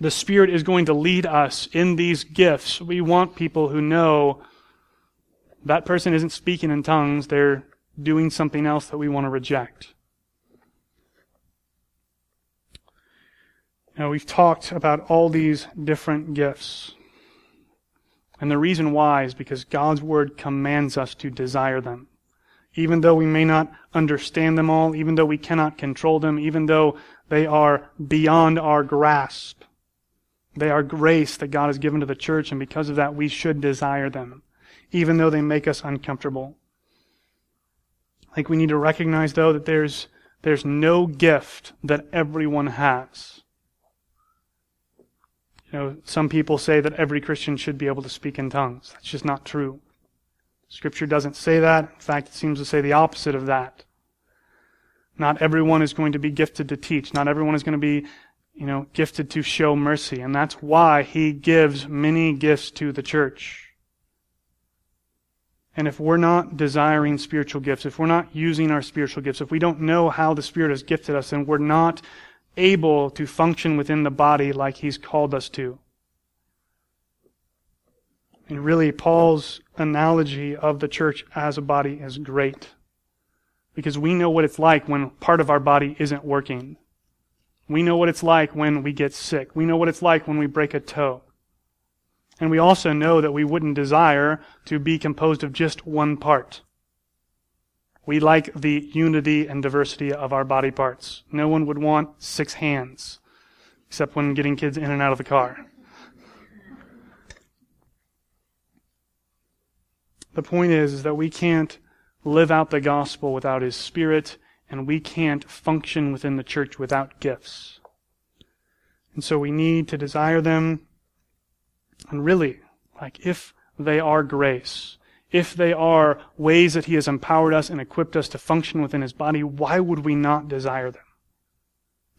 the Spirit is going to lead us in these gifts, we want people who know that person isn't speaking in tongues, they're doing something else that we want to reject. Now, we've talked about all these different gifts. And the reason why is because God's Word commands us to desire them. Even though we may not understand them all, even though we cannot control them, even though they are beyond our grasp. They are grace that God has given to the church, and because of that, we should desire them, even though they make us uncomfortable. I think we need to recognize, though, that there's, there's no gift that everyone has. You know, some people say that every Christian should be able to speak in tongues. That's just not true. Scripture doesn't say that. In fact, it seems to say the opposite of that. Not everyone is going to be gifted to teach. Not everyone is going to be, you know, gifted to show mercy. And that's why he gives many gifts to the church. And if we're not desiring spiritual gifts, if we're not using our spiritual gifts, if we don't know how the Spirit has gifted us, then we're not able to function within the body like He's called us to. And really, Paul's analogy of the church as a body is great because we know what it's like when part of our body isn't working. We know what it's like when we get sick. We know what it's like when we break a toe. And we also know that we wouldn't desire to be composed of just one part. We like the unity and diversity of our body parts. No one would want six hands, except when getting kids in and out of the car. The point is, is that we can't live out the gospel without His Spirit, and we can't function within the church without gifts. And so we need to desire them. And really, like if they are grace, if they are ways that He has empowered us and equipped us to function within His body, why would we not desire them?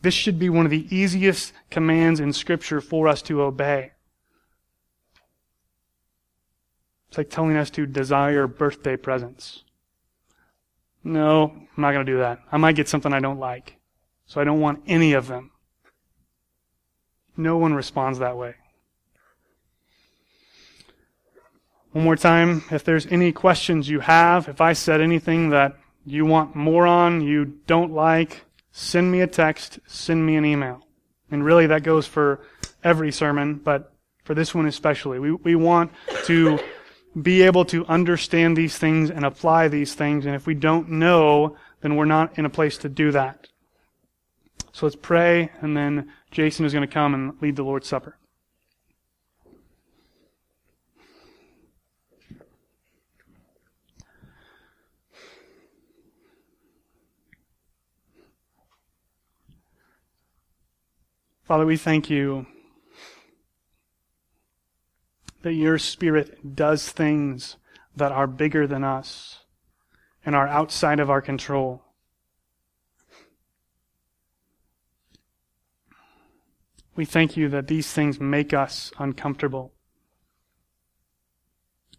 This should be one of the easiest commands in Scripture for us to obey. It's like telling us to desire birthday presents. No, I'm not going to do that. I might get something I don't like. So I don't want any of them. No one responds that way. One more time, if there's any questions you have, if I said anything that you want more on, you don't like, send me a text, send me an email. And really that goes for every sermon, but for this one especially. We, we want to be able to understand these things and apply these things, and if we don't know, then we're not in a place to do that. So let's pray, and then Jason is going to come and lead the Lord's Supper. Father, we thank you that your Spirit does things that are bigger than us and are outside of our control. We thank you that these things make us uncomfortable.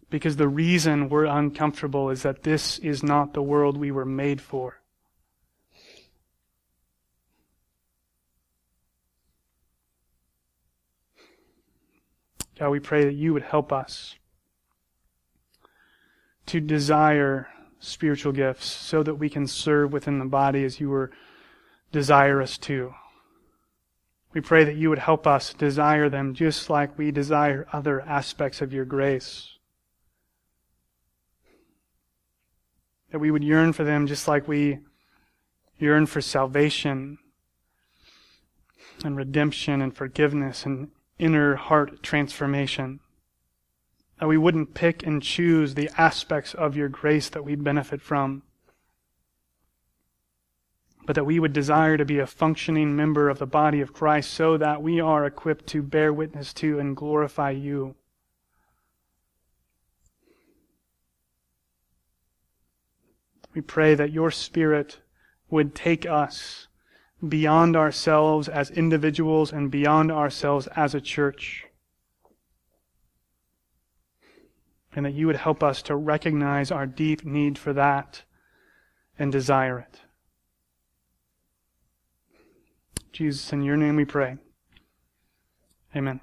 Because the reason we're uncomfortable is that this is not the world we were made for. God, we pray that you would help us to desire spiritual gifts so that we can serve within the body as you were desire us to. We pray that you would help us desire them just like we desire other aspects of your grace. That we would yearn for them just like we yearn for salvation and redemption and forgiveness and inner heart transformation. That we wouldn't pick and choose the aspects of your grace that we benefit from, but that we would desire to be a functioning member of the body of Christ so that we are equipped to bear witness to and glorify you. We pray that your Spirit would take us beyond ourselves as individuals and beyond ourselves as a church. And that you would help us to recognize our deep need for that and desire it. Jesus, in your name we pray. Amen.